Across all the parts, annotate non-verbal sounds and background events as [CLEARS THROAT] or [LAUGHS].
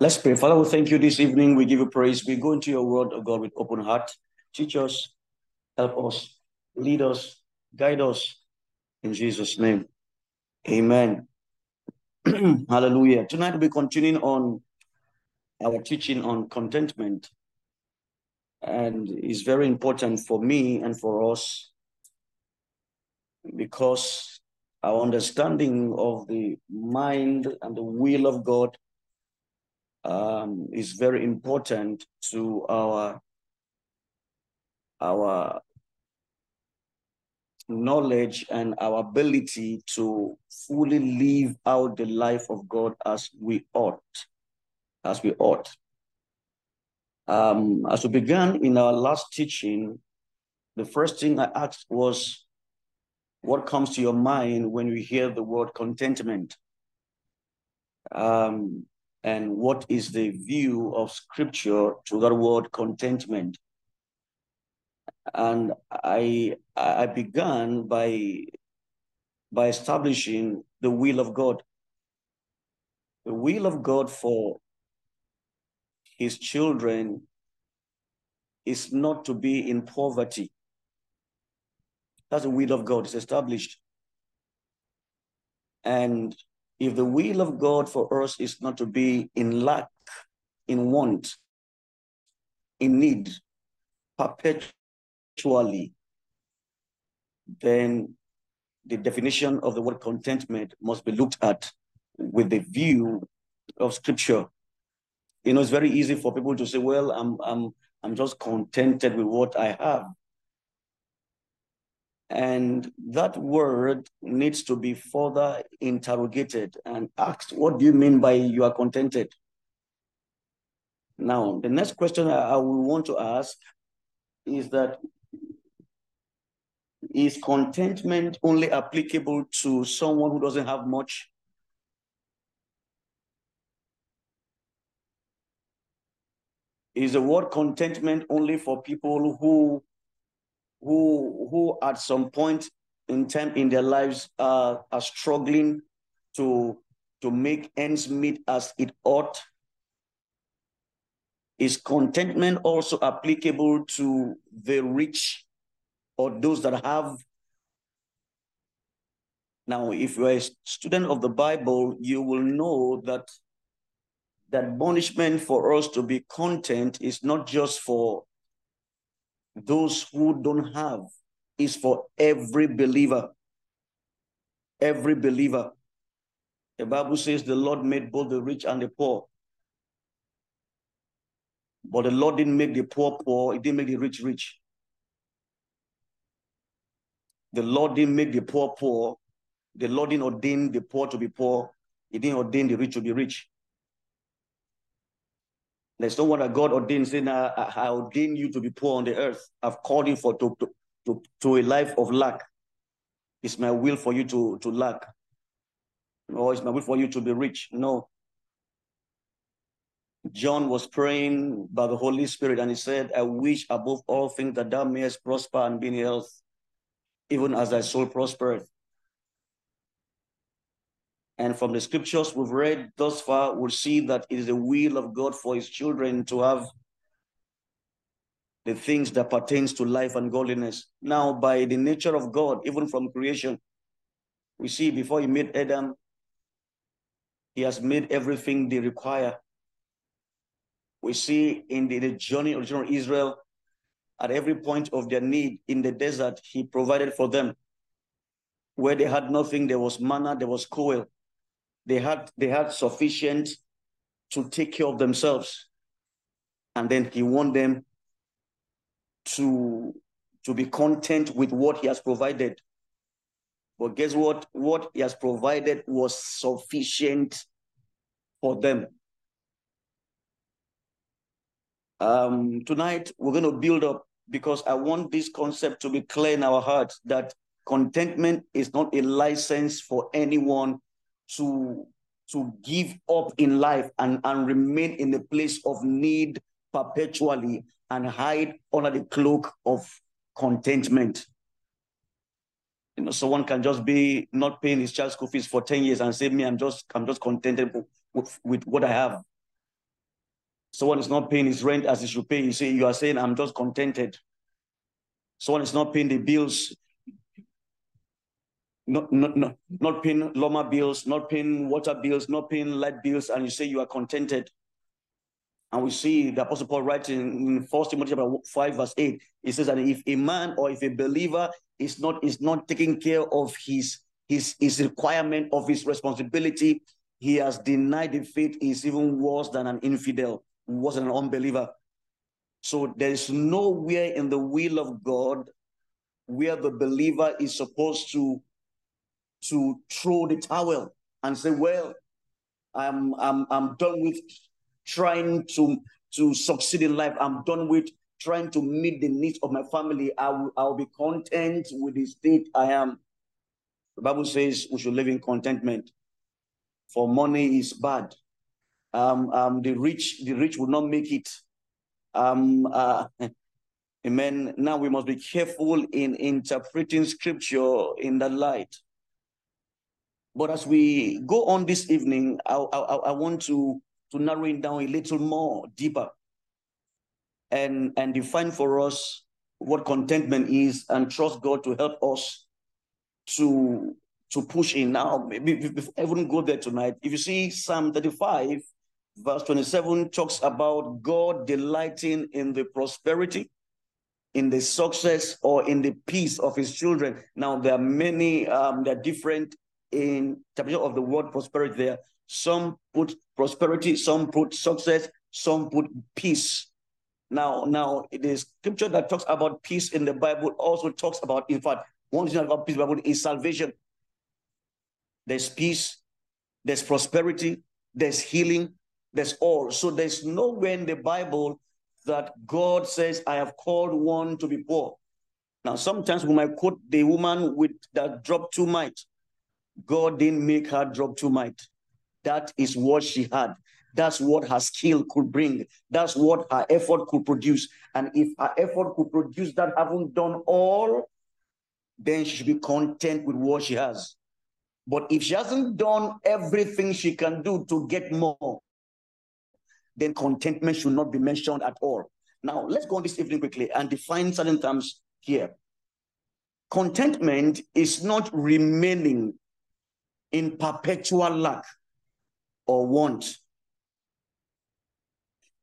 Let's pray. Father, we thank you this evening. We give you praise. We go into your word, of God, with open heart. Teach us, help us, lead us, guide us. In Jesus' name. Amen. [CLEARS THROAT] Hallelujah. Tonight we'll be continuing on our teaching on contentment. And it's very important for me and for us because our understanding of the mind and the will of God um, is very important to our our knowledge and our ability to fully live out the life of God as we ought, as we ought. Um, as we began in our last teaching, the first thing I asked was, what comes to your mind when you hear the word contentment? Um, and what is the view of scripture to that word contentment? And I I began by by establishing the will of God. The will of God for his children is not to be in poverty. That's the will of God, it's established. And if the will of God for us is not to be in lack, in want, in need, perpetually, then the definition of the word contentment must be looked at with the view of scripture. You know, it's very easy for people to say, well, I'm I'm I'm just contented with what I have. And that word needs to be further interrogated and asked, what do you mean by you are contented? Now, the next question I, will want to ask is that is contentment only applicable to someone who doesn't have much? Is the word contentment only for people who who who at some point in time in their lives uh, are struggling to to make ends meet as it ought is contentment also applicable to the rich or those that have? Now if you're a student of the bible you will know that that punishment for us to be content is not just for those who don't have is for every believer. Every believer. The Bible says the Lord made both the rich and the poor. But the Lord didn't make the poor poor, He didn't make the rich rich. The Lord didn't make the poor poor. The Lord didn't ordain the poor to be poor. He didn't ordain the rich to be rich. There's no one that God ordained saying, I, I ordain you to be poor on the earth. I've called you for to, to, to, to a life of lack. It's my will for you to, to lack. Or it's my will for you to be rich. No. John was praying by the Holy Spirit and he said, I wish above all things that thou mayest prosper and be in health, even as thy soul prospereth. And from the scriptures we've read thus far, we'll see that it is the will of God for his children to have the things that pertains to life and godliness. Now, by the nature of God, even from creation, we see before he made Adam, he has made everything they require. We see in the, the journey of of Israel, at every point of their need in the desert, he provided for them. Where they had nothing, there was manna, there was coal they had they had sufficient to take care of themselves. And then he want them to to be content with what he has provided. But guess what? What he has provided was sufficient for them. Um tonight we're going to build up because i want this concept to be clear in our hearts that contentment is not a license for anyone to, to give up in life and, and remain in the place of need perpetually and hide under the cloak of contentment. You know, someone can just be not paying his child school fees for 10 years and say, me, I'm just I'm just contented with, with what I have. Someone is not paying his rent as he should pay. You say, you are saying, I'm just contented. Someone is not paying the bills, not, not, not, not paying Loma bills, not paying water bills, not paying light bills, and you say you are contented. And we see the Apostle Paul writing in First Timothy chapter 5, verse 8. He says that if a man or if a believer is not is not taking care of his his his requirement of his responsibility, he has denied the faith, is even worse than an infidel, worse than an unbeliever. So there is nowhere in the will of God where the believer is supposed to to throw the towel and say, "Well, I'm I'm I'm done with trying to to succeed in life. I'm done with trying to meet the needs of my family. I will I'll be content with the state I am." The Bible says we should live in contentment, for money is bad. Um, um, the rich, the rich will not make it. Um, uh, [LAUGHS] amen. Now we must be careful in interpreting scripture in that light. But as we go on this evening, I, I, I want to, to narrow it down a little more deeper and, and define for us what contentment is and trust God to help us to, to push in. Now, maybe I wouldn't go there tonight, if you see Psalm 35, verse 27 talks about God delighting in the prosperity, in the success, or in the peace of his children. Now, there are many, um, there are different interpretation of the word prosperity there. Some put prosperity, some put success, some put peace. Now, now the scripture that talks about peace in the Bible also talks about, in fact, one thing about peace in the Bible is salvation. There's peace, there's prosperity, there's healing, there's all. So there's nowhere in the Bible that God says, I have called one to be poor. Now, sometimes we might quote the woman with that dropped two mites. God didn't make her drop to might. That is what she had. That's what her skill could bring. That's what her effort could produce. And if her effort could produce that, having done all, then she should be content with what she has. But if she hasn't done everything she can do to get more, then contentment should not be mentioned at all. Now, let's go on this evening quickly and define certain terms here. Contentment is not remaining in perpetual lack or want.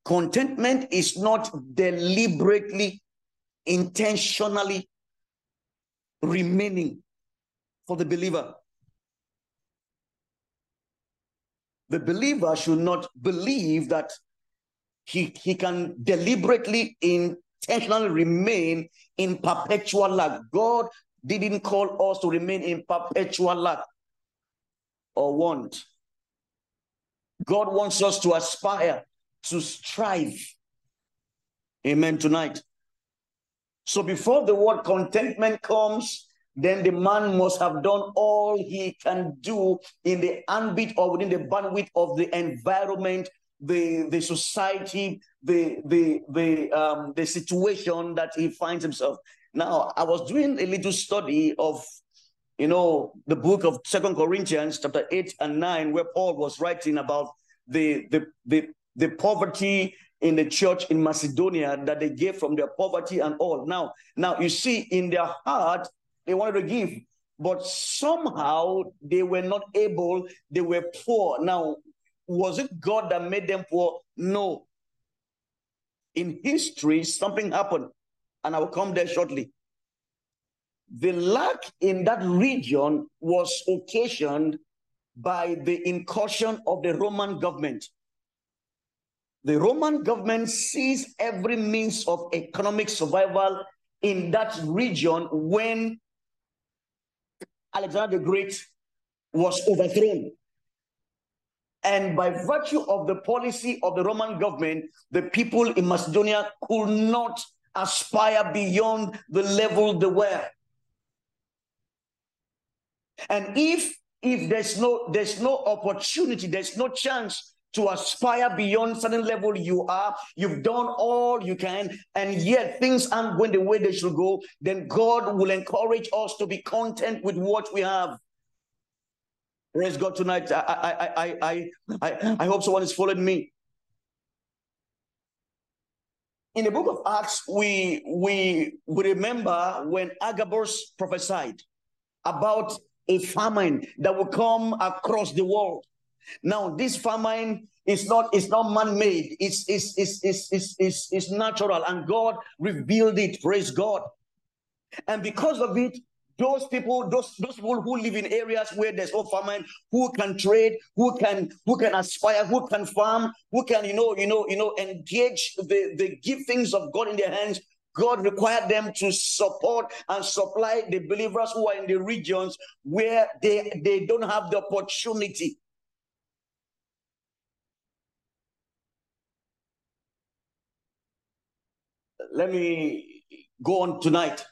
Contentment is not deliberately, intentionally remaining for the believer. The believer should not believe that he, he can deliberately, intentionally remain in perpetual lack. God didn't call us to remain in perpetual lack or want. God wants us to aspire, to strive. Amen. Tonight. So before the word contentment comes, then the man must have done all he can do in the ambit or within the bandwidth of the environment, the, the society, the the the um the situation that he finds himself. Now, I was doing a little study of you know, the book of Second Corinthians, chapter 8 and 9, where Paul was writing about the, the, the, the poverty in the church in Macedonia that they gave from their poverty and all. Now, now you see, in their heart, they wanted to give, but somehow they were not able, they were poor. Now, was it God that made them poor? No. In history, something happened, and I will come there shortly the lack in that region was occasioned by the incursion of the Roman government. The Roman government seized every means of economic survival in that region when Alexander the Great was overthrown. And by virtue of the policy of the Roman government, the people in Macedonia could not aspire beyond the level they were. And if if there's no there's no opportunity, there's no chance to aspire beyond certain level you are, you've done all you can, and yet things aren't going the way they should go, then God will encourage us to be content with what we have. Praise God tonight. I I I I I, I hope someone is following me. in the book of Acts, we we we remember when Agabus prophesied about a famine that will come across the world. Now, this famine is not is not man-made, it's it's, it's, it's, it's, it's, it's natural, and God revealed it. Praise God. And because of it, those people, those, those people who live in areas where there's no famine, who can trade, who can who can aspire, who can farm, who can you know you know you know engage the the giftings of God in their hands. God required them to support and supply the believers who are in the regions where they they don't have the opportunity. Let me go on tonight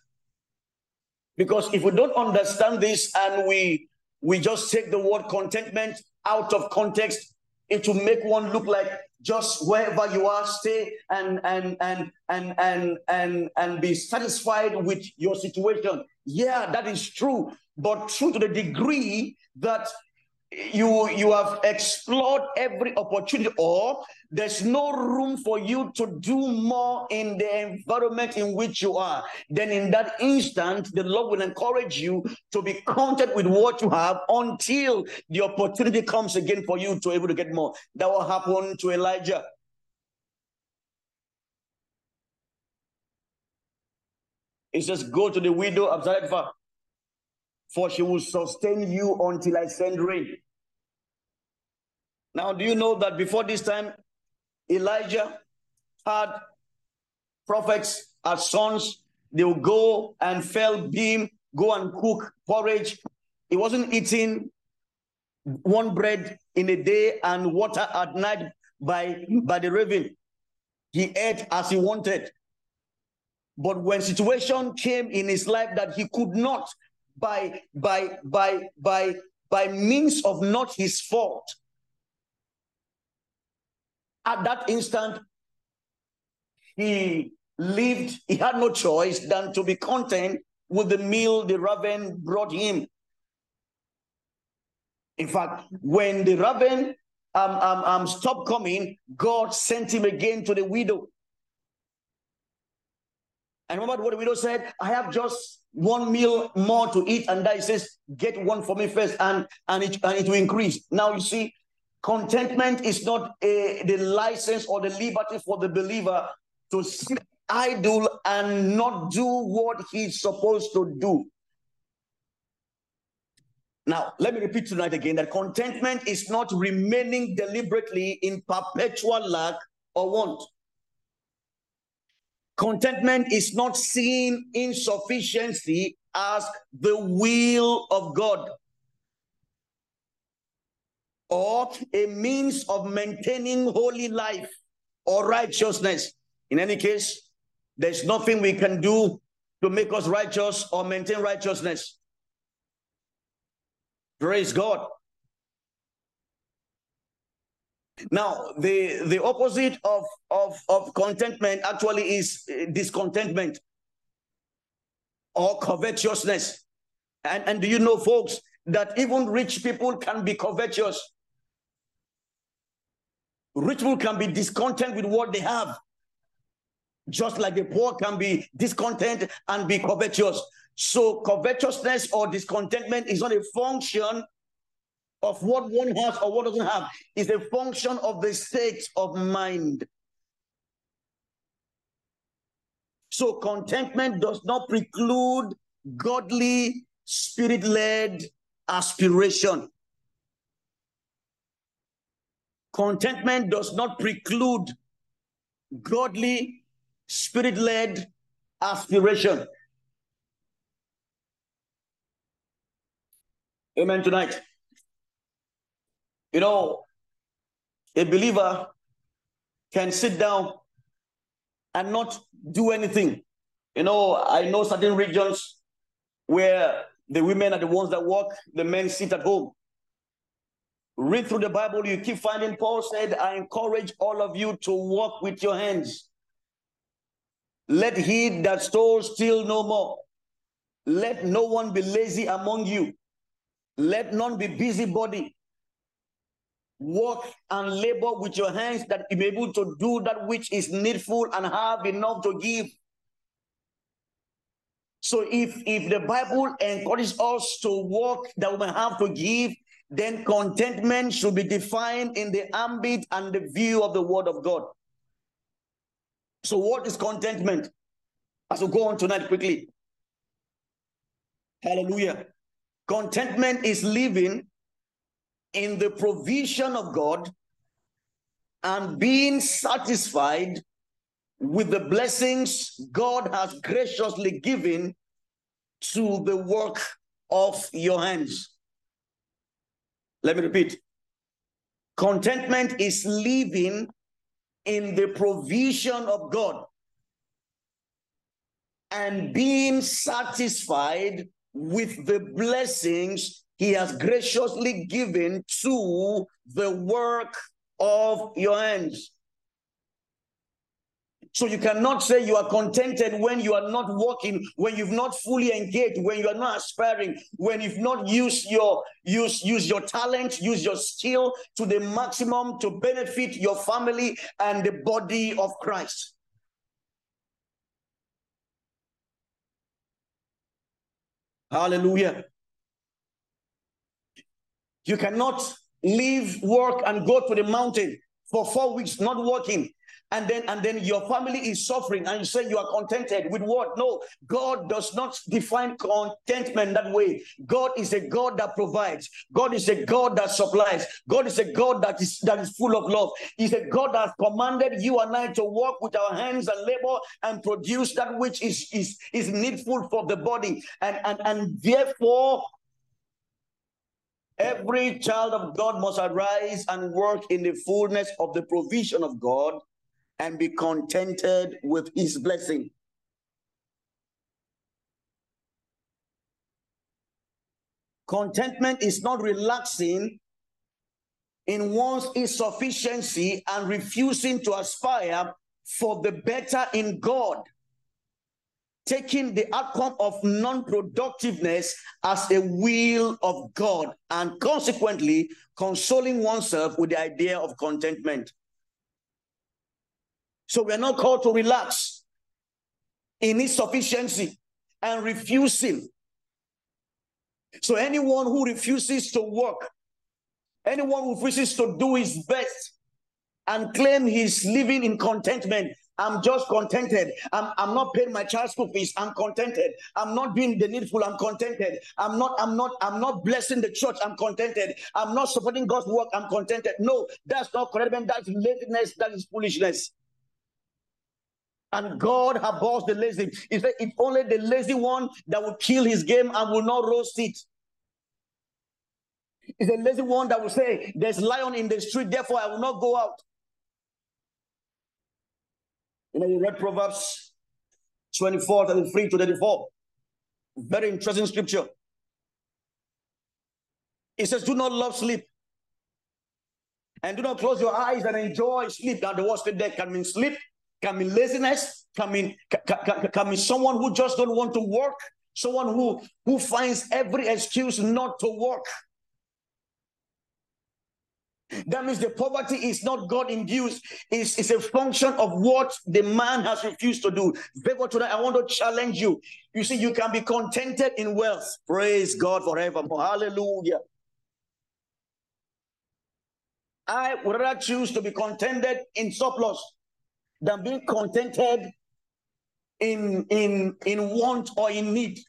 because if we don't understand this and we we just take the word contentment out of context, it will make one look like just wherever you are, stay and and and and and and and be satisfied with your situation. Yeah, that is true, but true to the degree that you you have explored every opportunity or there's no room for you to do more in the environment in which you are. Then in that instant the lord will encourage you to be content with what you have until the opportunity comes again for you to able to get more. That will happen to elijah. He says, Go to the widow of Zarephath, for she will sustain you until I send rain. Now, do you know that before this time, Elijah had prophets as sons? They would go and fell beam, go and cook porridge. He wasn't eating one bread in a day and water at night by, by the raven. He ate as he wanted. But when situation came in his life that he could not, by by by by by means of not his fault, at that instant, he lived, he had no choice than to be content with the meal the raven brought him. In fact, when the raven um, um, um, stopped coming, God sent him again to the widow. And remember what the widow said? I have just one meal more to eat. And that says, get one for me first, and, and, it, and it will increase. Now you see, Contentment is not a, the license or the liberty for the believer to sit idle and not do what he's supposed to do. Now, let me repeat tonight again that contentment is not remaining deliberately in perpetual lack or want. Contentment is not seeing insufficiency as the will of God or a means of maintaining holy life or righteousness. In any case, there's nothing we can do to make us righteous or maintain righteousness. Praise God. Now, the, the opposite of, of, of contentment actually is uh, discontentment or covetousness. And, and do you know, folks, that even rich people can be covetous? Rich people can be discontent with what they have, just like the poor can be discontent and be covetous. So, covetousness or discontentment is not a function of what one has or what doesn't have, it's a function of the state of mind. So, contentment does not preclude godly, spirit led aspiration. Contentment does not preclude godly, spirit led aspiration. Amen tonight. You know, a believer can sit down and not do anything. You know, I know certain regions where the women are the ones that work, the men sit at home. Read through the Bible, you keep finding Paul said, I encourage all of you to work with your hands. Let he that stores steal no more. Let no one be lazy among you. Let none be busybody. work and labor with your hands that you may be able to do that which is needful and have enough to give. So if if the Bible encourages us to work that we may have to give, then contentment should be defined in the ambit and the view of the word of God. So what is contentment? As we go on tonight quickly. Hallelujah. Contentment is living in the provision of God and being satisfied with the blessings God has graciously given to the work of your hands. Let me repeat. Contentment is living in the provision of God and being satisfied with the blessings he has graciously given to the work of your hands. So you cannot say you are contented when you are not working, when you've not fully engaged, when you are not aspiring, when you've not used your use use your talent, use your skill to the maximum to benefit your family and the body of Christ. Hallelujah. You cannot leave work and go to the mountain for four weeks not working and then and then your family is suffering and you say you are contented with what? No god does not define contentment that way. God is a god that provides. God is a god that supplies. God is a god that is that is full of love. He's a god that commanded you and i to work with our hands and labor and produce that which is is is needful for the body. And and and therefore Every child of God must arise and work in the fullness of the provision of God and be contented with his blessing. Contentment is not relaxing in one's insufficiency and refusing to aspire for the better in God, taking the outcome of non productiveness as a will of God, and consequently consoling oneself with the idea of contentment. So we are not called to relax in insufficiency and refusing. So anyone who refuses to work, anyone who refuses to do his best and claim he's living in contentment, I'm just contented. I'm, I'm not paying my child school fees. I'm contented. I'm not doing the needful. I'm contented. I'm not, I'm not, I'm not blessing the church. I'm contented. I'm not supporting God's work. I'm contented. No, that's not correct. That's laziness. That is foolishness. And God abhors the lazy. He said, if only the lazy one that will kill his game and will not roast it. It's the lazy one that will say, There's lion in the street, therefore I will not go out. You know, you read Proverbs 24, 33 to 34. Very interesting scripture. It says, Do not love sleep. And do not close your eyes and enjoy sleep. Now, the word sleep there can mean sleep, can mean laziness, can mean, can, can, someone who just don't want to work, someone who, who finds every excuse not to work. That means the poverty is not God induced, it's, it's a function of what the man has refused to do. Therefore, tonight I want to challenge you. You see, you can be contented in wealth. Praise God forevermore. Hallelujah. I would rather choose to be contented in surplus than being contented in in in want or in need.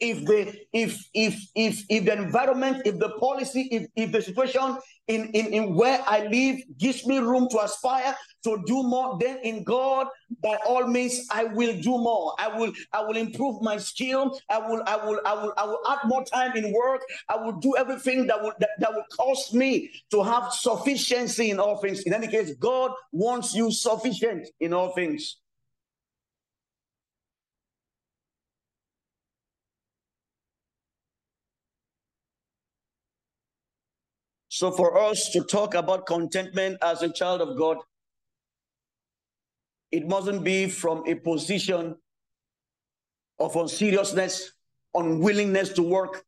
If the if if if if the environment if the policy if if the situation in in, in where i live gives me room to aspire to do more then in god. By all means i will do more. I will i will improve my skill. I will i will i will i will add more time in work. I will do everything that will that, that will cause me to have sufficiency in all things. In any case god wants you sufficient in all things. So for us to talk about contentment as a child of God, it mustn't be from a position of unseriousness, unwillingness to work.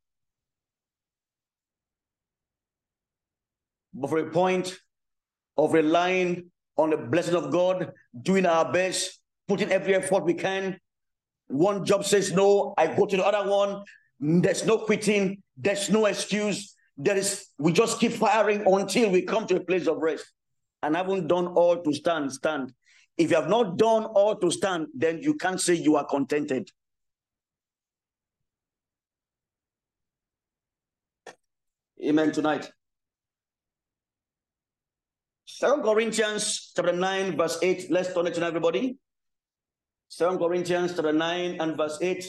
but for a point of relying on the blessing of God, doing our best, putting every effort we can. One job says no, I go to the other one. There's no quitting, there's no excuse. There is we just keep firing until we come to a place of rest. And I haven't done all to stand, stand. If you have not done all to stand, then you can't say you are contented. Amen tonight. Second Corinthians chapter 9, verse 8. Let's turn it to everybody. Second Corinthians chapter 9 and verse 8.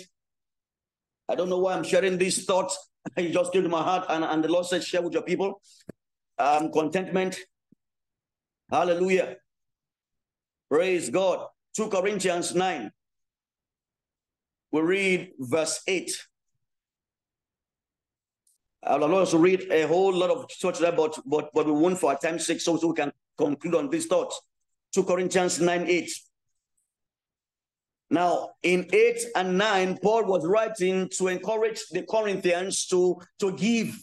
I don't know why I'm sharing these thoughts. [LAUGHS] it just came to my heart, and, and the Lord said, share with your people. Um, contentment. Hallelujah. Praise God. 2 Corinthians 9. We read verse 8. Uh, I'll also read a whole lot of thoughts there, but, but, but we won't for time's sake, so, so we can conclude on these thoughts. 2 Corinthians 9 8. Now, in 8 and 9, Paul was writing to encourage the Corinthians to, to give.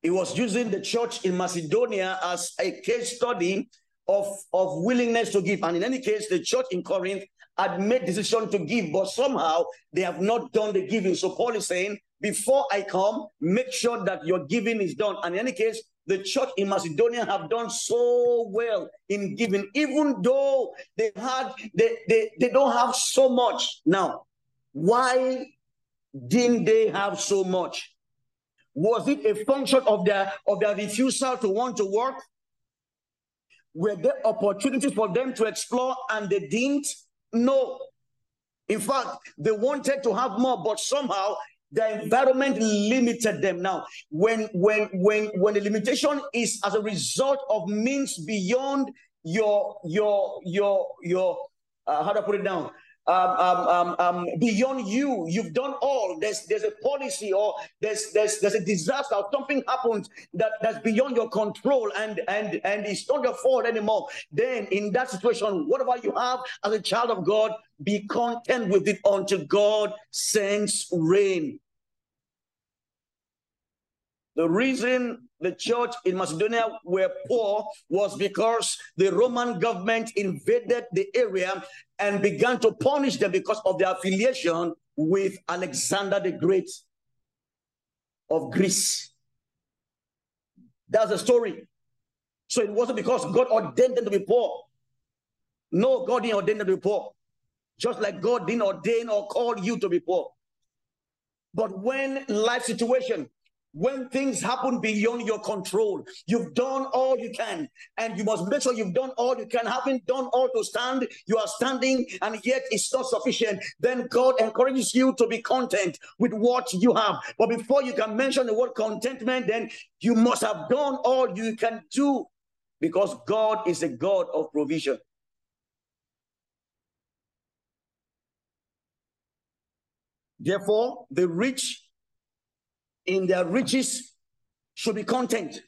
He was using the church in Macedonia as a case study of, of willingness to give. And in any case, the church in Corinth had made decision to give, but somehow they have not done the giving. So Paul is saying, before I come, make sure that your giving is done. And in any case, the church in Macedonia have done so well in giving, even though they had they, they, they don't have so much. Now, why didn't they have so much? Was it a function of their of their refusal to want to work? Were there opportunities for them to explore and they didn't? No. In fact, they wanted to have more, but somehow the environment limited them now when when when when the limitation is as a result of means beyond your your your your uh, how to put it down um, um, um, um, beyond you. You've done all. There's there's a policy or there's there's there's a disaster or something happens that that's beyond your control and and and it's not your fault anymore. Then in that situation, whatever you have as a child of God, be content with it until God sends rain. The reason the church in Macedonia were poor was because the Roman government invaded the area and began to punish them because of their affiliation with Alexander the Great of Greece. That's the story. So it wasn't because God ordained them to be poor. No, God didn't ordain them to be poor. Just like God didn't ordain or call you to be poor. But when life situation when things happen beyond your control, you've done all you can, and you must make sure you've done all you can. Having done all to stand, you are standing, and yet it's not sufficient. Then God encourages you to be content with what you have. But before you can mention the word contentment, then you must have done all you can do because God is a God of provision. Therefore, the rich in their riches should be content.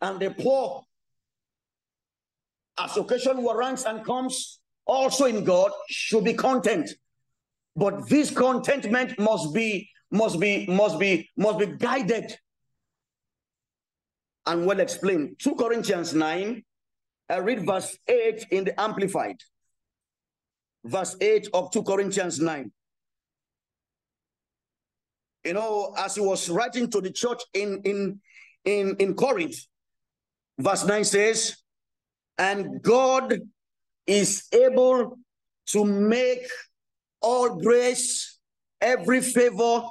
And the poor, as occasion warrants and comes, also in God, should be content. But this contentment must be, must be, must be, must be guided and well explained. 2 Corinthians 9, I read verse 8 in the Amplified. Verse 8 of 2 Corinthians 9 you know, as he was writing to the church in in in in Corinth, verse 9 says, and God is able to make all grace, every favor,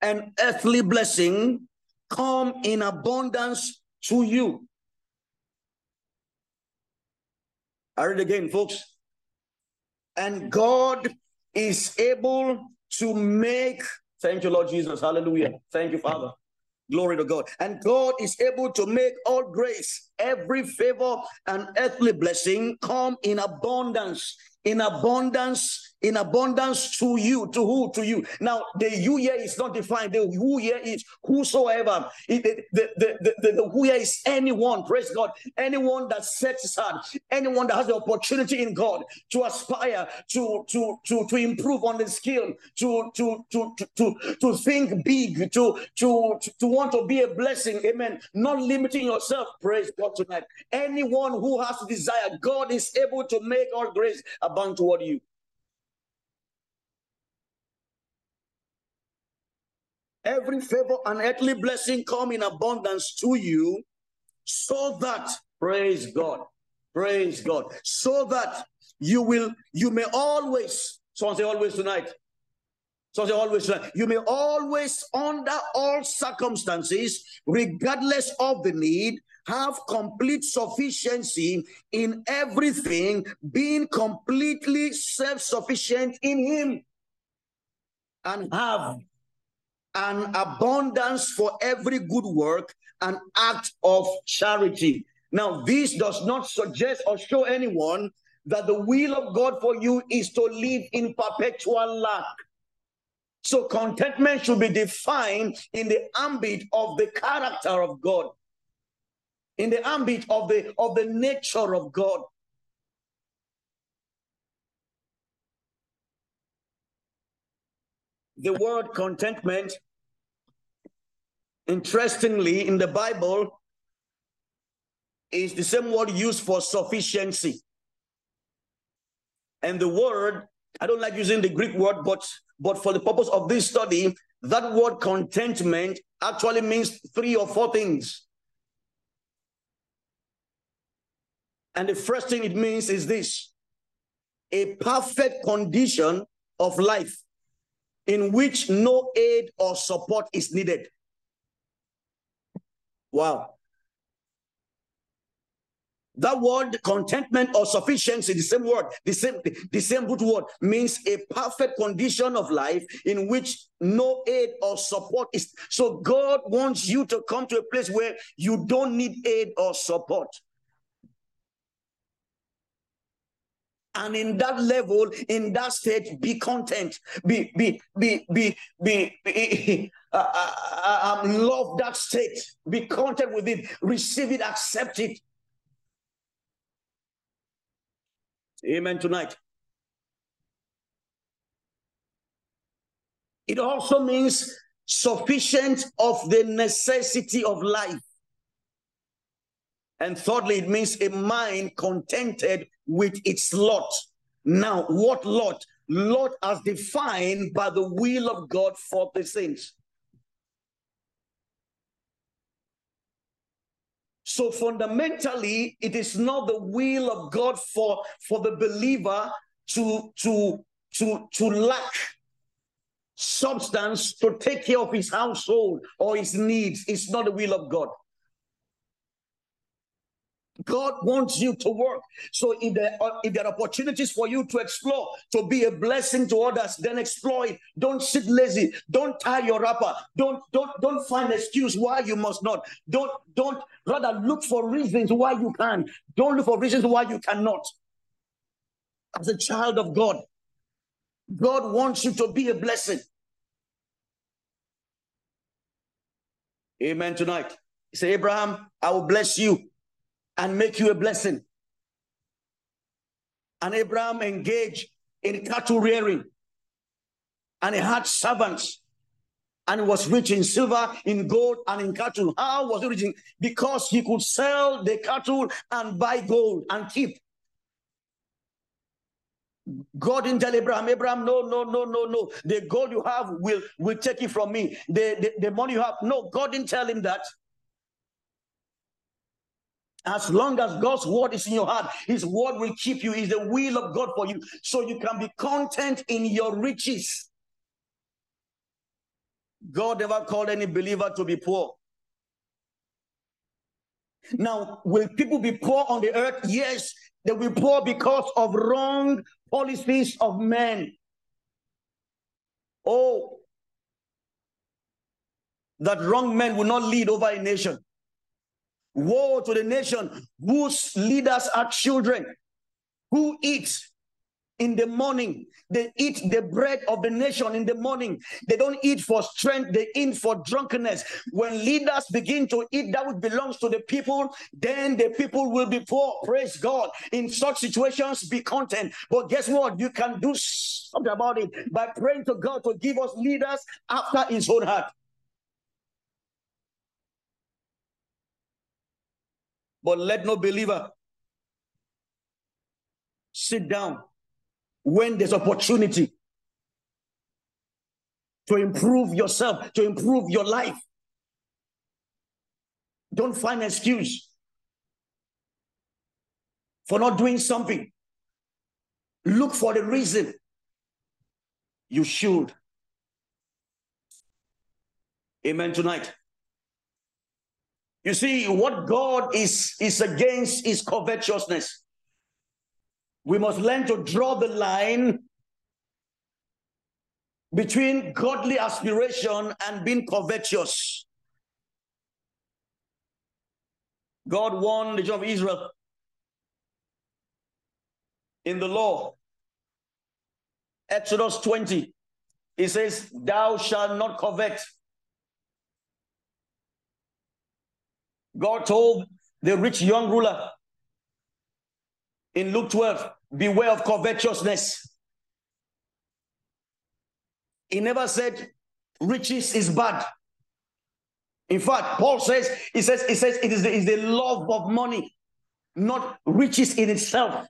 and earthly blessing come in abundance to you. I read again, folks. And God is able to make Thank you, Lord Jesus. Hallelujah. Thank you, Father. Glory to God. And God is able to make all grace, every favor, and earthly blessing come in abundance in abundance in abundance to you. To who? To you. Now, the you here is not defined. The who here is whosoever. It, the, the, the, the, the who here is anyone. Praise God. Anyone that sets his heart. Anyone that has the opportunity in God to aspire to to to to improve on the skill. To to to to to, think big. To to to want to be a blessing. Amen. Not limiting yourself. Praise God tonight. Anyone who has desire, God is able to make all grace abound toward you. every favor and earthly blessing come in abundance to you, so that, praise God, praise God, so that you will, you may always, someone say always tonight, so say always, you may always, under all circumstances, regardless of the need, have complete sufficiency in everything, being completely self sufficient in Him, and have an abundance for every good work and act of charity. Now, this does not suggest or show anyone that the will of God for you is to live in perpetual lack. So, contentment should be defined in the ambit of the character of God, in the ambit of the of the nature of God. the word contentment, interestingly, in the Bible, is the same word used for sufficiency. And the word, I don't like using the Greek word, but but for the purpose of this study, that word contentment actually means three or four things. And the first thing it means is this a perfect condition of life in which no aid or support is needed. Wow. That word contentment or sufficiency, the same word, the same, the same root word means a perfect condition of life in which no aid or support is. So God wants you to come to a place where you don't need aid or support. And in that level in that state be content. Be be be be be, be [LAUGHS] uh, uh, uh, um, love that state. Be content with it. Receive it. Accept it. Amen tonight. It also means sufficient of the necessity of life and thirdly, it means a mind contented with its lot. Now, what lot? Lot as defined by the will of God for the saints. So fundamentally, it is not the will of God for, for the believer to, to, to, to lack substance to take care of his household or his needs. It's not the will of God. God wants you to work. So if there, are, if there are opportunities for you to explore, to be a blessing to others, then explore it. Don't sit lazy. Don't tie your wrapper. Don't don't don't find excuse why you must not. Don't don't rather look for reasons why you can. Don't look for reasons why you cannot. As a child of God, God wants you to be a blessing. Amen. Tonight, say, Abraham, I will bless you and make you a blessing. And Abraham engaged in cattle rearing, and he had servants, and he was rich in silver, in gold, and in cattle. How was he rich? Because he could sell the cattle and buy gold and keep. God didn't tell Abraham, Abraham, no, no, no, no, no. The gold you have will, will take it from me. The, the, the money you have. No, God didn't tell him that. As long as God's word is in your heart, his word will keep you. Is the will of God for you. So you can be content in your riches. God never called any believer to be poor. Now, will people be poor on the earth? Yes, they will be poor because of wrong policies of men. Oh, that wrong men will not lead over a nation. Woe to the nation whose leaders are children who eat in the morning. They eat the bread of the nation in the morning. They don't eat for strength, they eat for drunkenness. When leaders begin to eat that which belongs to the people, then the people will be poor. Praise God. In such situations, be content. But guess what? You can do something about it by praying to God to give us leaders after his own heart. But let no believer sit down when there's opportunity to improve yourself, to improve your life. Don't find excuse for not doing something. Look for the reason you should. Amen tonight. You see, what God is, is against is covetousness. We must learn to draw the line between godly aspiration and being covetous. God warned the children of Israel in the law. Exodus 20, he says, Thou shalt not covet. God told the rich young ruler in Luke 12, beware of covetousness. He never said riches is bad. In fact, Paul says, he says, he says it is the, is the love of money, not riches in itself.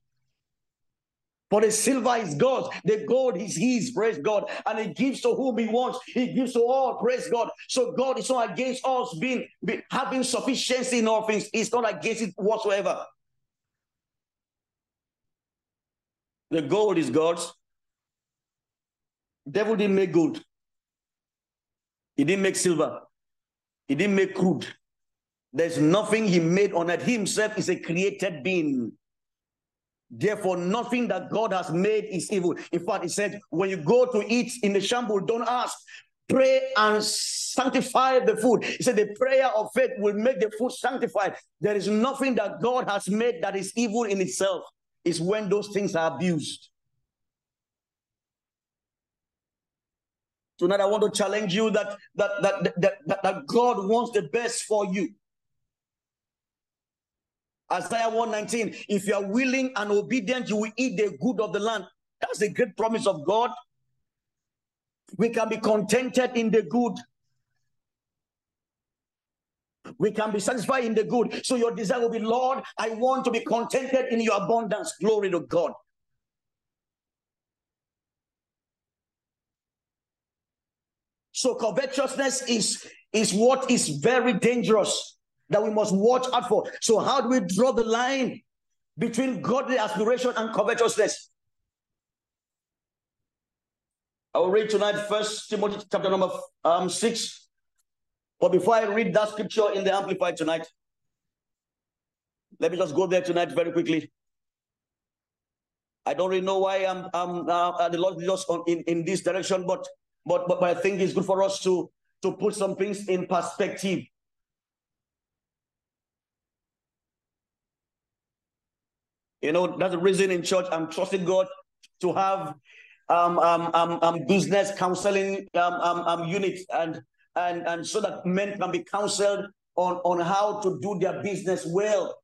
For the silver is God's, the gold is His, praise God. And He gives to whom He wants, He gives to all, praise God. So God is not against us being, having sufficiency in all things, He's not against it whatsoever. The gold is God's. Devil didn't make gold. He didn't make silver. He didn't make crude. There's nothing he made on. He himself is a created being. Therefore, nothing that God has made is evil. In fact, he said, when you go to eat in the shamble, don't ask. Pray and sanctify the food. He said, the prayer of faith will make the food sanctified. There is nothing that God has made that is evil in itself is when those things are abused. Tonight, I want to challenge you that, that, that, that, that God wants the best for you. Isaiah 119, if you are willing and obedient, you will eat the good of the land. That's a great promise of God. We can be contented in the good we can be satisfied in the good. So your desire will be, Lord, I want to be contented in your abundance. Glory to God. So covetousness is, is what is very dangerous that we must watch out for. So how do we draw the line between godly aspiration and covetousness? I will read tonight First Timothy chapter number um, six, but before I read that scripture in the Amplified tonight, let me just go there tonight very quickly. I don't really know why I'm, I'm uh, the Lord just on, in, in this direction, but, but but but I think it's good for us to to put some things in perspective. You know, that's the reason in church I'm trusting God to have um um um, um business counseling um, um um unit and and, and so that men can be counseled on, on how to do their business well.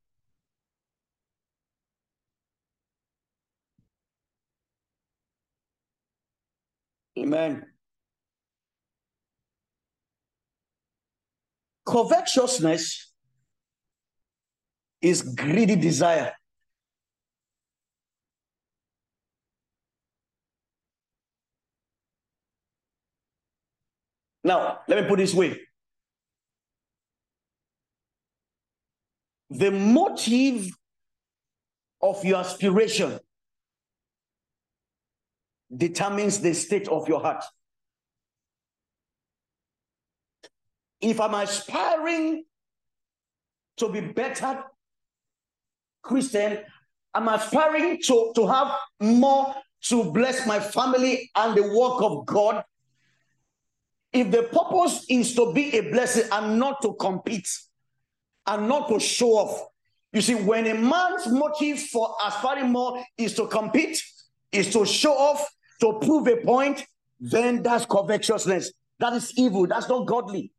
Amen. Covetousness is greedy desire. Now, let me put this way. The motive of your aspiration determines the state of your heart. If I'm aspiring to be better Christian, I'm aspiring to, to have more to bless my family and the work of God, if the purpose is to be a blessing and not to compete and not to show off, you see, when a man's motive for aspiring more is to compete, is to show off, to prove a point, then that's covetousness. That is evil. That's not godly.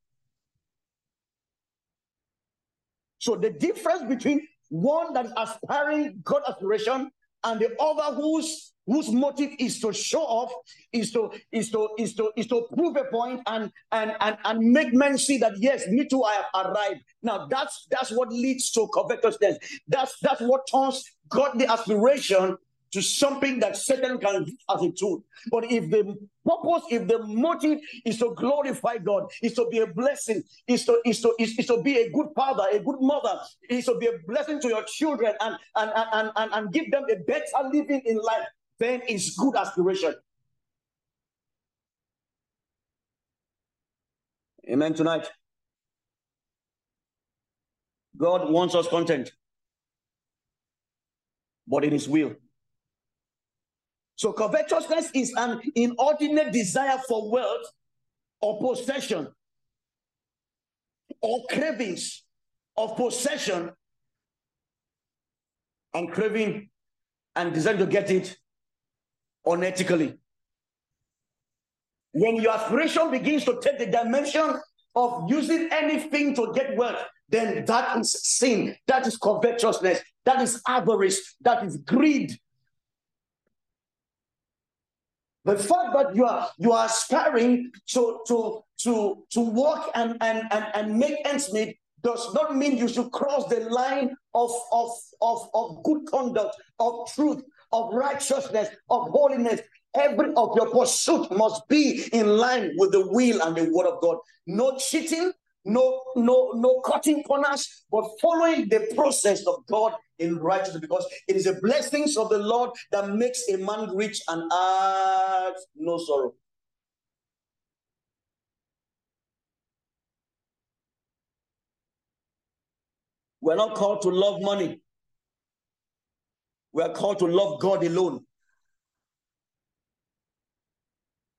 So the difference between one that is aspiring God aspiration and the other whose whose motive is to show off, is to is to is to is to prove a point and and and and make men see that yes, me too, I have arrived. Now that's that's what leads to covetousness. That's that's what turns godly aspiration to something that Satan can use as a tool. But if the purpose, if the motive is to glorify God, is to be a blessing, is to is to is, is to be a good father, a good mother, is to be a blessing to your children and and and and, and give them a better living in life, then it's good aspiration. Amen tonight. God wants us content, but in his will. So covetousness is an inordinate desire for wealth or possession or cravings of possession and craving and desire to get it unethically. When your aspiration begins to take the dimension of using anything to get wealth, then that is sin. That is covetousness. That is avarice. That is greed. The fact that you are you are aspiring to to to to work and and and, and make ends meet does not mean you should cross the line of, of, of, of good conduct, of truth, of righteousness, of holiness. Every of your pursuit must be in line with the will and the word of God. No cheating, no, no, no cutting corners, but following the process of God in righteousness, because it is the blessings of the Lord that makes a man rich and adds no sorrow. We're not called to love money. We are called to love God alone.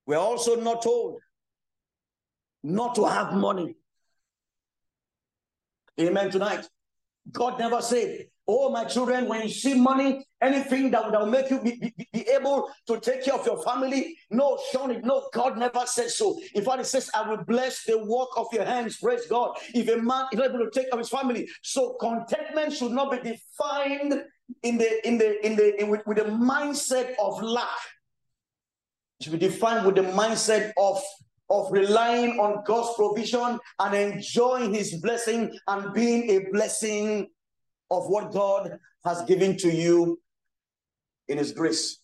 We're also not told not to have money. Amen tonight. God never said, Oh, my children, when you see money, anything that, will make you be, be, be, able to take care of your family. No, Sean, no, God never said so. In fact, it says, I will bless the work of your hands. Praise God. If a man is able to take care of his family, so contentment should not be defined in the in the in the in, with, with the mindset of lack. It should be defined with the mindset of of relying on God's provision and enjoying his blessing and being a blessing of what God has given to you in his grace.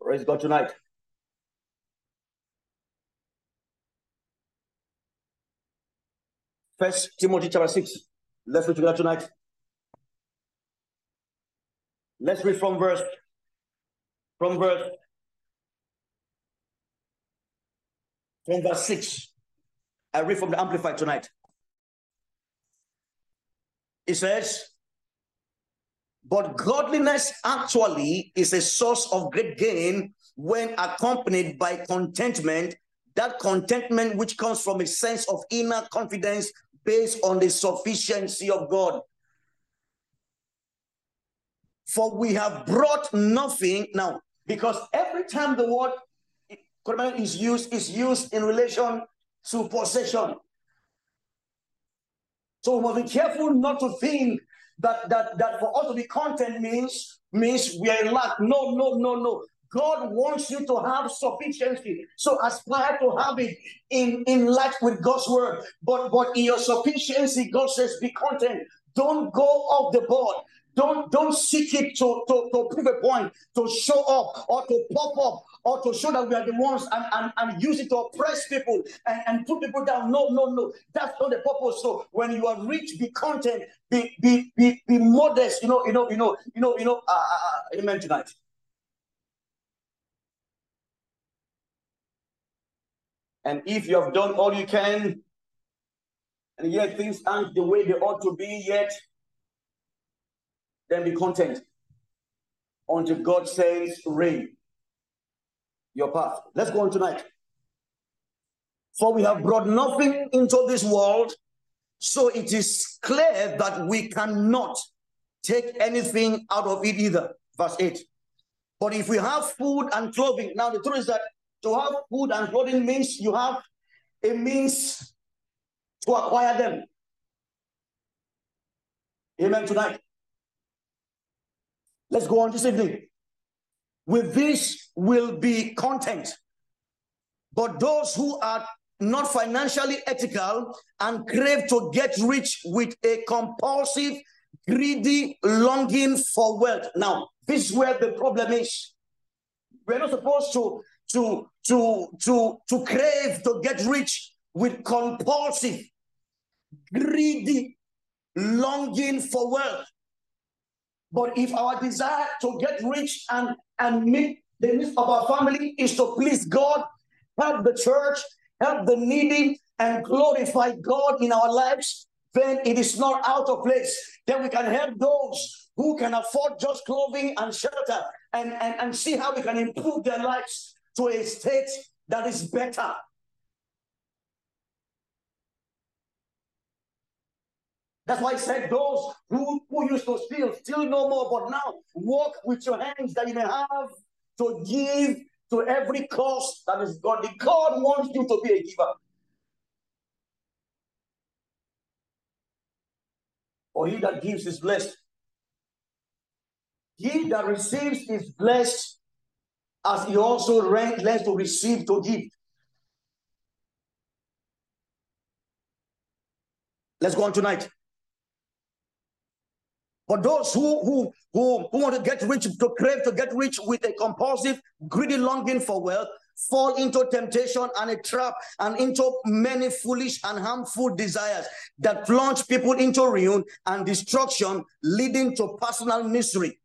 Praise God tonight. First Timothy chapter 6. Let's read together tonight. Let's read from verse from verse from verse 6. I read from the Amplified tonight. It says, But godliness actually is a source of great gain when accompanied by contentment, that contentment which comes from a sense of inner confidence based on the sufficiency of God. For we have brought nothing now, because every time the word is used, is used in relation to possession. So we must be careful not to think that that that for us to be content means means we are in lack. No, no, no, no. God wants you to have sufficiency. So aspire to have it in, in light with God's word. But but in your sufficiency, God says, be content. Don't go off the board. Don't don't seek it to, to, to prove a point, to show up or to pop up or to show that we are the ones and, and, and use it to oppress people and, and put people down. No, no, no. That's not the purpose. So when you are rich, be content, be be be, be modest, you know, you know, you know, you know, you know, uh, uh, uh amen tonight. And if you have done all you can, and yet things aren't the way they ought to be yet, then be content until God sends rain your path. Let's go on tonight. For we have brought nothing into this world, So it is clear that we cannot take anything out of it either. Verse 8. But if we have food and clothing, now the truth is that to have food and clothing means you have a means to acquire them. Amen tonight. Let's go on this evening. With this will be content. But those who are not financially ethical and crave to get rich with a compulsive, greedy longing for wealth. Now, this is where the problem is. We're not supposed to to to to to crave to get rich with compulsive, greedy longing for wealth. But if our desire to get rich and, and meet the needs of our family is to please God, help the church, help the needy, and glorify God in our lives, then it is not out of place. Then we can help those who can afford just clothing and shelter and, and, and see how we can improve their lives to a state that is better. That's why I said those who, who used to steal, steal no more, but now walk with your hands that you may have to give to every cause that is God. The God wants you to be a giver. For he that gives is blessed. He that receives is blessed as he also learns to receive to give. Let's go on tonight. For those who, who, who, who want to get rich, to crave to get rich with a compulsive, greedy longing for wealth, fall into temptation and a trap and into many foolish and harmful desires that plunge people into ruin and destruction, leading to personal misery.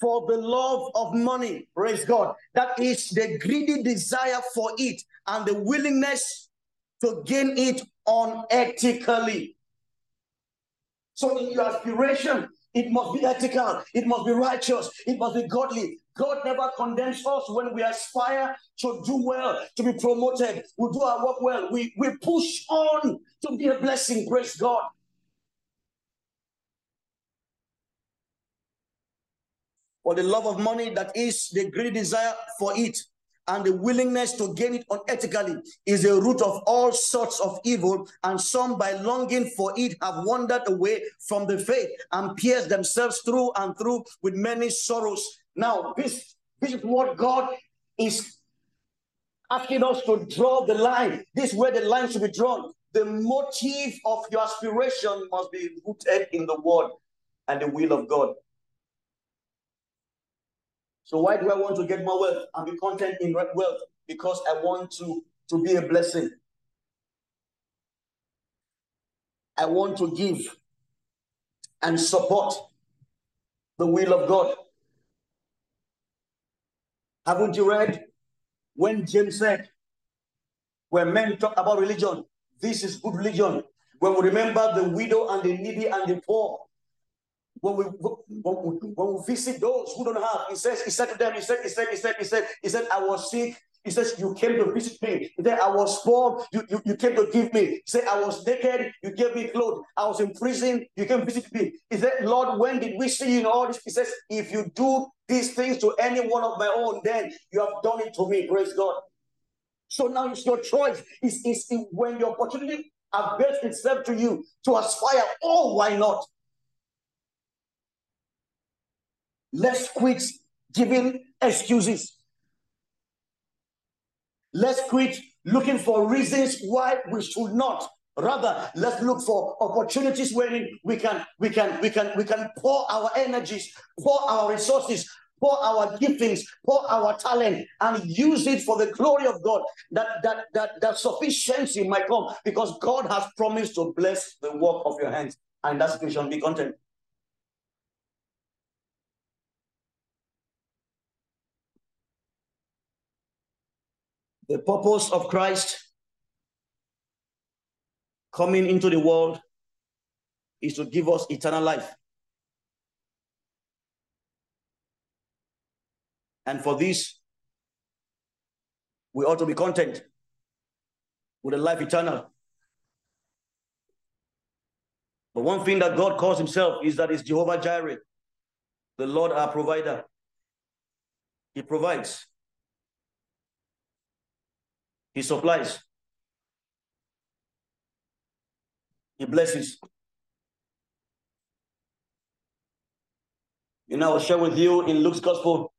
For the love of money, praise God, that is the greedy desire for it and the willingness to gain it unethically. So in your aspiration, it must be ethical, it must be righteous, it must be godly. God never condemns us when we aspire to do well, to be promoted. We do our work well. We, we push on to be a blessing. Praise God. For the love of money that is the great desire for it and the willingness to gain it unethically is the root of all sorts of evil, and some by longing for it have wandered away from the faith and pierced themselves through and through with many sorrows. Now, this, this is what God is asking us to draw the line. This is where the line should be drawn. The motive of your aspiration must be rooted in the word and the will of God. So why do I want to get more wealth and be content in wealth? Because I want to, to be a blessing. I want to give and support the will of God. Haven't you read when James said, when men talk about religion, this is good religion. When we remember the widow and the needy and the poor, when we, when we, when we visit those who don't have, he says, he said to them, he said, he said, he said, he said, he said, I was sick. He says, You came to visit me. He said, I was poor. You, you, you came to give me. He said, I was naked. You gave me clothes. I was in prison. You came to visit me. He said, Lord, when did we see you in all this? He says, If you do these things to any one of my own, then you have done it to me. Praise God. So now it's your choice. It's, it's, when the opportunity avails itself to you to aspire. Oh, why not? Let's quit giving excuses. Let's quit looking for reasons why we should not. Rather, let's look for opportunities wherein we can, we can, we can, we can pour our energies, pour our resources, pour our giftings, pour our talent, and use it for the glory of God. That that that that sufficiency might come because God has promised to bless the work of your hands, and that's we shall be content. The purpose of Christ coming into the world is to give us eternal life. And for this, we ought to be content with a life eternal. But one thing that God calls himself is that is Jehovah Jireh, the Lord our provider. He provides. He supplies. He blesses. You know, I'll share with you in Luke's Gospel,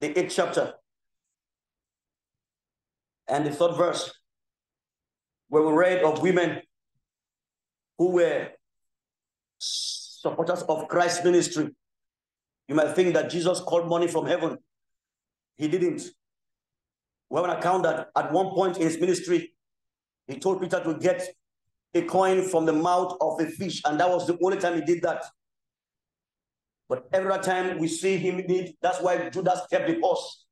the eighth chapter, and the third verse, where we read of women who were supporters of Christ's ministry. You might think that Jesus called money from heaven. He didn't. We have an account that at one point in his ministry, he told Peter to get a coin from the mouth of a fish, and that was the only time he did that. But every time we see him need, that's why Judas kept the purse.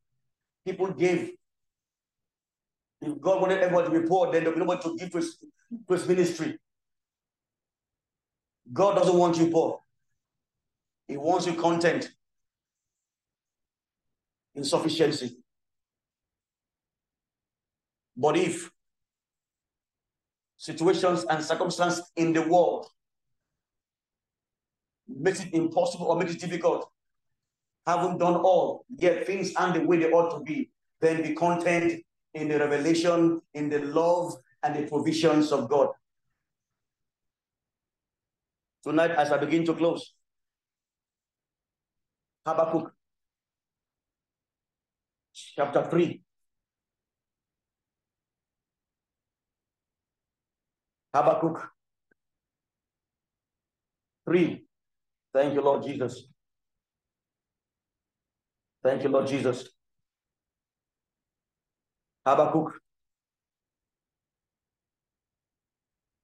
People gave. If God wanted everyone to be poor, then they'll be able to give to his, to his ministry. God doesn't want you poor. He wants you content, insufficiency. But if situations and circumstances in the world makes it impossible or makes it difficult, haven't done all, yet things aren't the way they ought to be, then be content in the revelation, in the love, and the provisions of God. Tonight, as I begin to close, Habakkuk chapter 3. Habakkuk 3. Thank you, Lord Jesus. Thank you, Lord Jesus. Habakkuk,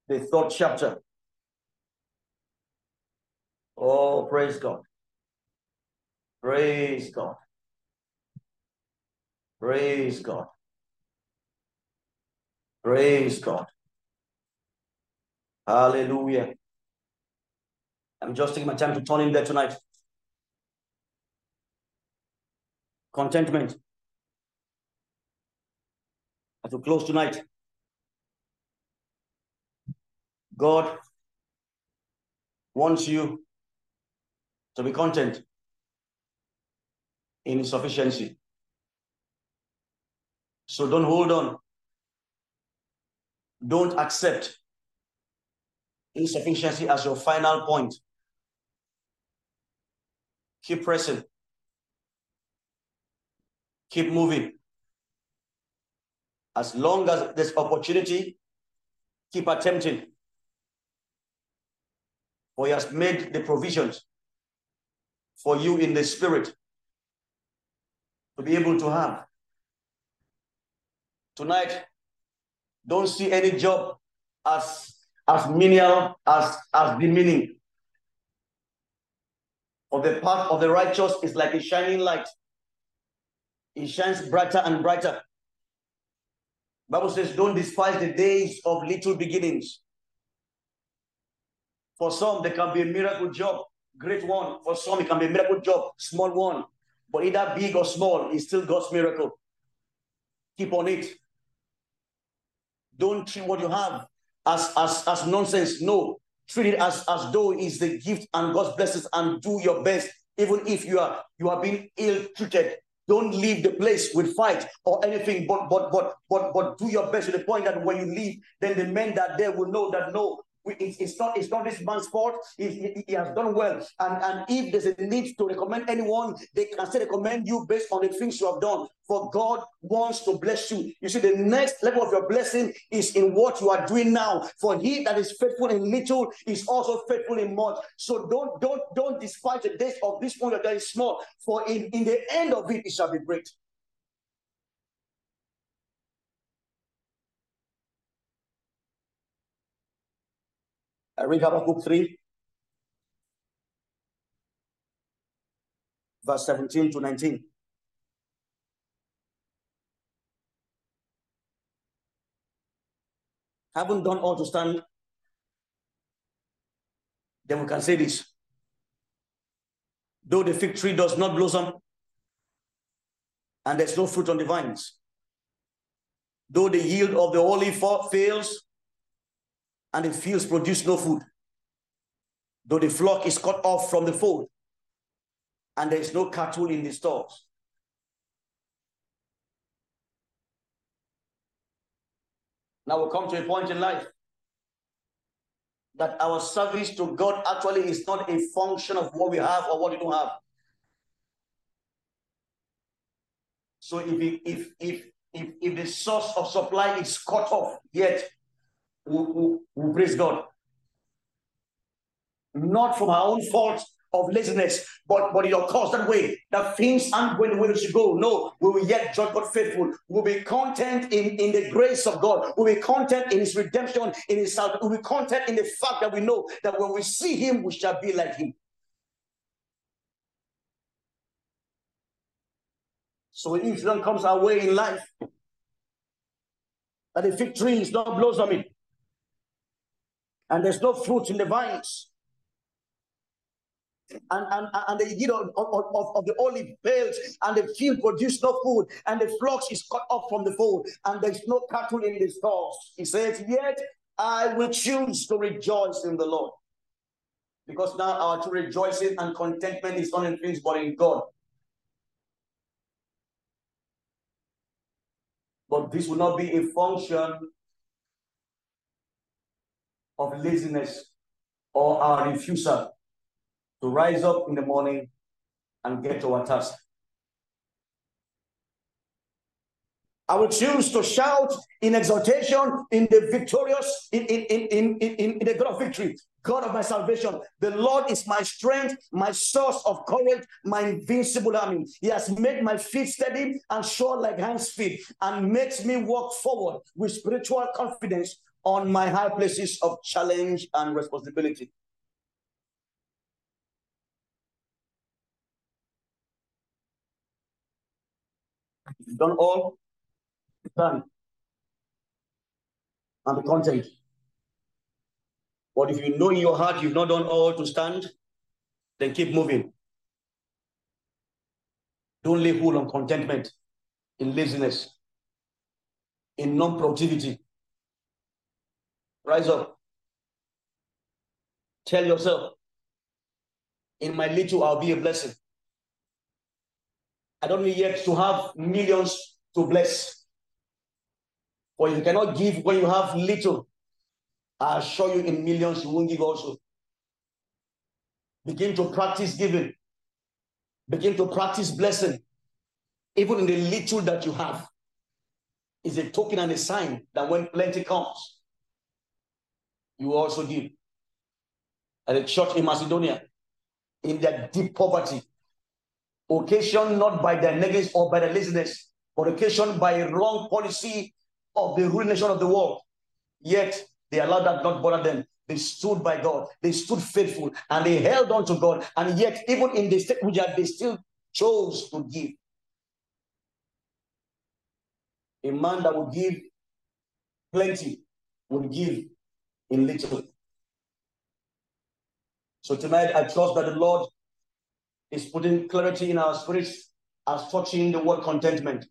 the third chapter. Oh, praise God. Praise God. Praise God. Praise God. Hallelujah. I'm just taking my time to turn in there tonight. Contentment. As we close tonight, God wants you to be content in sufficiency. So don't hold on. Don't accept insufficiency as your final point. Keep pressing. Keep moving. As long as there's opportunity, keep attempting. For he has made the provisions for you in the spirit to be able to have. Tonight, don't see any job as as menial as as the meaning of the path of the righteous is like a shining light. It shines brighter and brighter. Bible says, don't despise the days of little beginnings. For some, there can be a miracle job great one. For some, it can be a miracle job, small one. But either big or small, it's still God's miracle. Keep on it. Don't treat what you have as, as, as nonsense. No. Treat it as, as though it's the gift and God's blessings and do your best. Even if you are you are being ill-treated, don't leave the place with fight or anything, but but but but but do your best to the point that when you leave, then the men that there will know that no, it's not it's not this man's fault. He, he, he, has done well. And, and if there's a need to recommend anyone, they can still recommend you based on the things you have done. For God wants to bless you. You see, the next level of your blessing is in what you are doing now. For he that is faithful in little is also faithful in much. So don't don't don't despise the days of this one that is small. For in, in the end of it, it shall be great. I read Habakkuk 3, verse 17 to 19. Haven't done all to stand, then we can say this. Though the fig tree does not blossom, and there's no fruit on the vines, though the yield of the olive fails, and the fields produce no food. though the flock is cut off from the fold, and there is no cattle in the stalls. Now we come to a point in life that our service to God actually is not a function of what we have or what we don't have. So if if if if, if the source of supply is cut off, yet we, we praise God. Not from our own fault, of laziness, but, but it occurs that way, that things aren't going the way they should go. No, we will yet judge God faithful. We'll be content in, in the grace of God. We'll be content in his redemption, in his salvation. We'll be content in the fact that we know that when we see him, we shall be like him. So when incident comes our way in life, that the fig tree is not blows on blossoming, and there's no fruit in the vines, and, and, and the yield of, of, of, the olive fails, and the field produce no food, and the flocks is cut off from the fold, and there's no cattle in the stalls. He says, Yet I will choose to rejoice in the Lord. Because now our true rejoicing and contentment is not in things but in God. But this will not be a function of laziness or our refusal to rise up in the morning and get to our task. I will choose to shout in exaltation in the victorious, in, in, in, in, in, in the God of victory, God of my salvation. The Lord is my strength, my source of courage, my invincible army. He has made my feet steady and sure like hands feet and makes me walk forward with spiritual confidence on my high places of challenge and responsibility. done all, done. And the content. But if you know in your heart you've not done all to stand, then keep moving. Don't lay hold on contentment, in laziness, in non-productivity. Rise up. Tell yourself, in my little, I'll be a blessing. I don't need yet to have millions to bless. For you cannot give when you have little. I assure you, in millions, you won't give also. Begin to practice giving. Begin to practice blessing. Even in the little that you have, is a token and a sign that when plenty comes, you also give. At a church in Macedonia, in their deep poverty, occasioned not by their negligence or by their laziness, but occasioned by a wrong policy of the ruling nation of the world. Yet they allowed that not bother them. They stood by God. They stood faithful and they held on to God. And yet, even in the state which they still chose to give. A man that would give plenty would give in little. So tonight, I trust that the Lord is putting clarity in our spirits as touching the word contentment.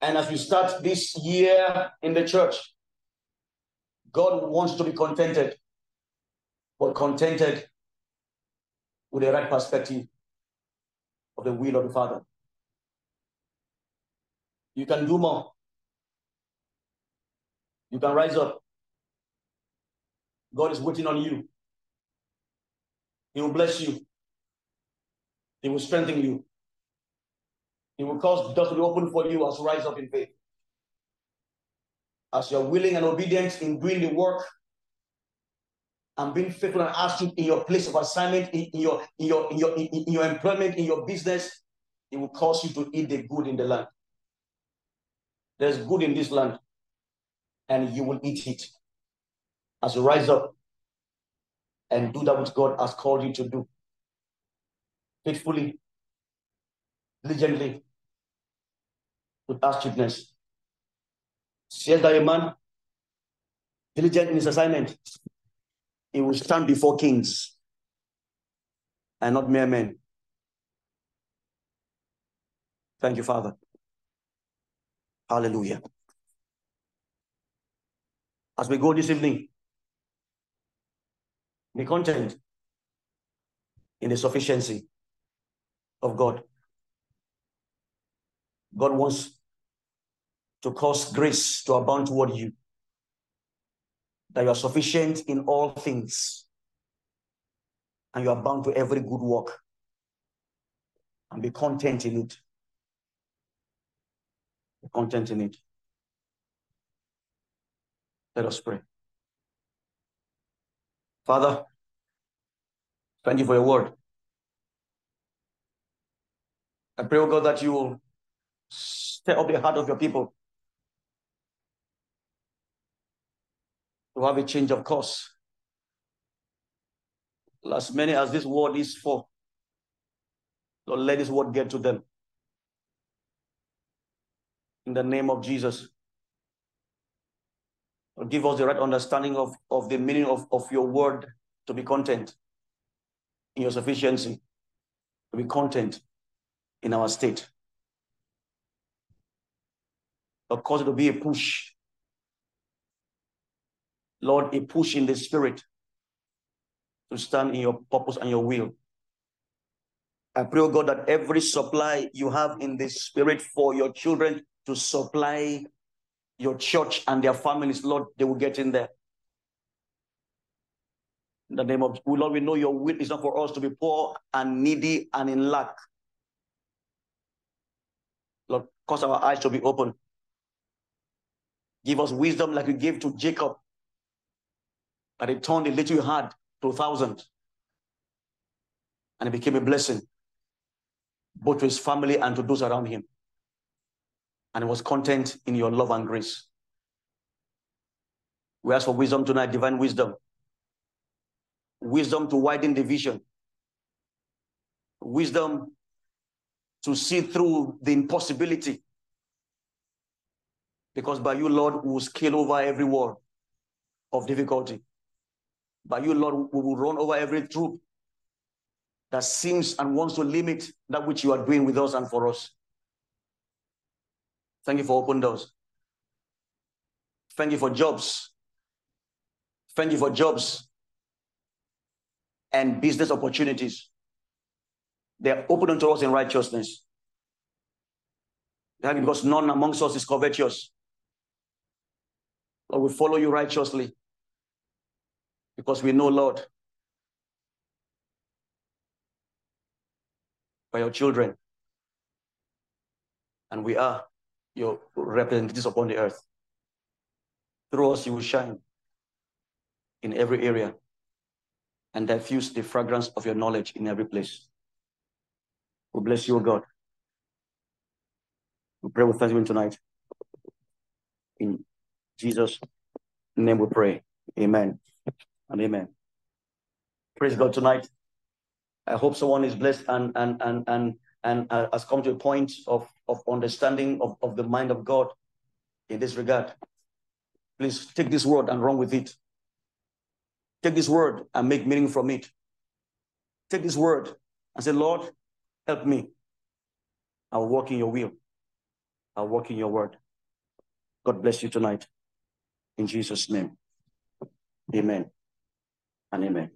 And as we start this year in the church, God wants to be contented, but contented with the right perspective of the will of the Father. You can do more. You can rise up. God is waiting on you. He will bless you. He will strengthen you. He will cause doors to be open for you as you rise up in faith. As you're willing and obedient in doing the work and being faithful and asking in your place of assignment, in, in your in your in your in, in your employment, in your business, it will cause you to eat the good in the land. There's good in this land, and you will eat it as you rise up and do that which God has called you to do. Faithfully, diligently, with astuteness. Says that a man, diligent in his assignment, he will stand before kings and not mere men. Thank you, Father. Hallelujah. As we go this evening, Be content in the sufficiency of God. God wants to cause grace to abound toward you, that you are sufficient in all things, and you are bound to every good work, and be content in it. Be content in it. Let us pray. Father, thank you for your word. I pray, oh God, that you will stir up the heart of your people to have a change of course. As many as this word is for, Lord, let this word get to them. In the name of Jesus. Give us the right understanding of, of the meaning of, of your word to be content in your sufficiency, to be content in our state. Lord, cause it to be a push. Lord, a push in the spirit to stand in your purpose and your will. I pray, oh God, that every supply you have in the spirit for your children to supply your church and their families, Lord, they will get in there. In the name of Lord, we know your will is not for us to be poor and needy and in lack. Lord, cause our eyes to be open. Give us wisdom like you gave to Jacob, that he turned the little had to a thousand. And it became a blessing, both to his family and to those around him. And was content in your love and grace. We ask for wisdom tonight, divine wisdom. Wisdom to widen the vision. Wisdom to see through the impossibility. Because by you, Lord, we will scale over every wall of difficulty. By you, Lord, we will run over every troop that seems and wants to limit that which you are doing with us and for us. Thank you for open doors. Thank you for jobs. Thank you for jobs and business opportunities. They are open unto us in righteousness. Thank you Because none amongst us is covetous. Lord, we follow you righteously because we know, Lord, for your children. And we are your representatives upon the earth. Through us, you will shine in every area and diffuse the fragrance of your knowledge in every place. We bless you, O God. We pray with thanksgiving tonight. In Jesus' name we pray. Amen and amen. Praise God tonight. I hope someone is blessed and and and and and uh, has come to a point of of understanding of, of the mind of God in this regard. Please take this word and run with it. Take this word and make meaning from it. Take this word and say, Lord, Help me. I'll walk in your will. I'll walk in your word. God bless you tonight. In Jesus' name. Amen and amen.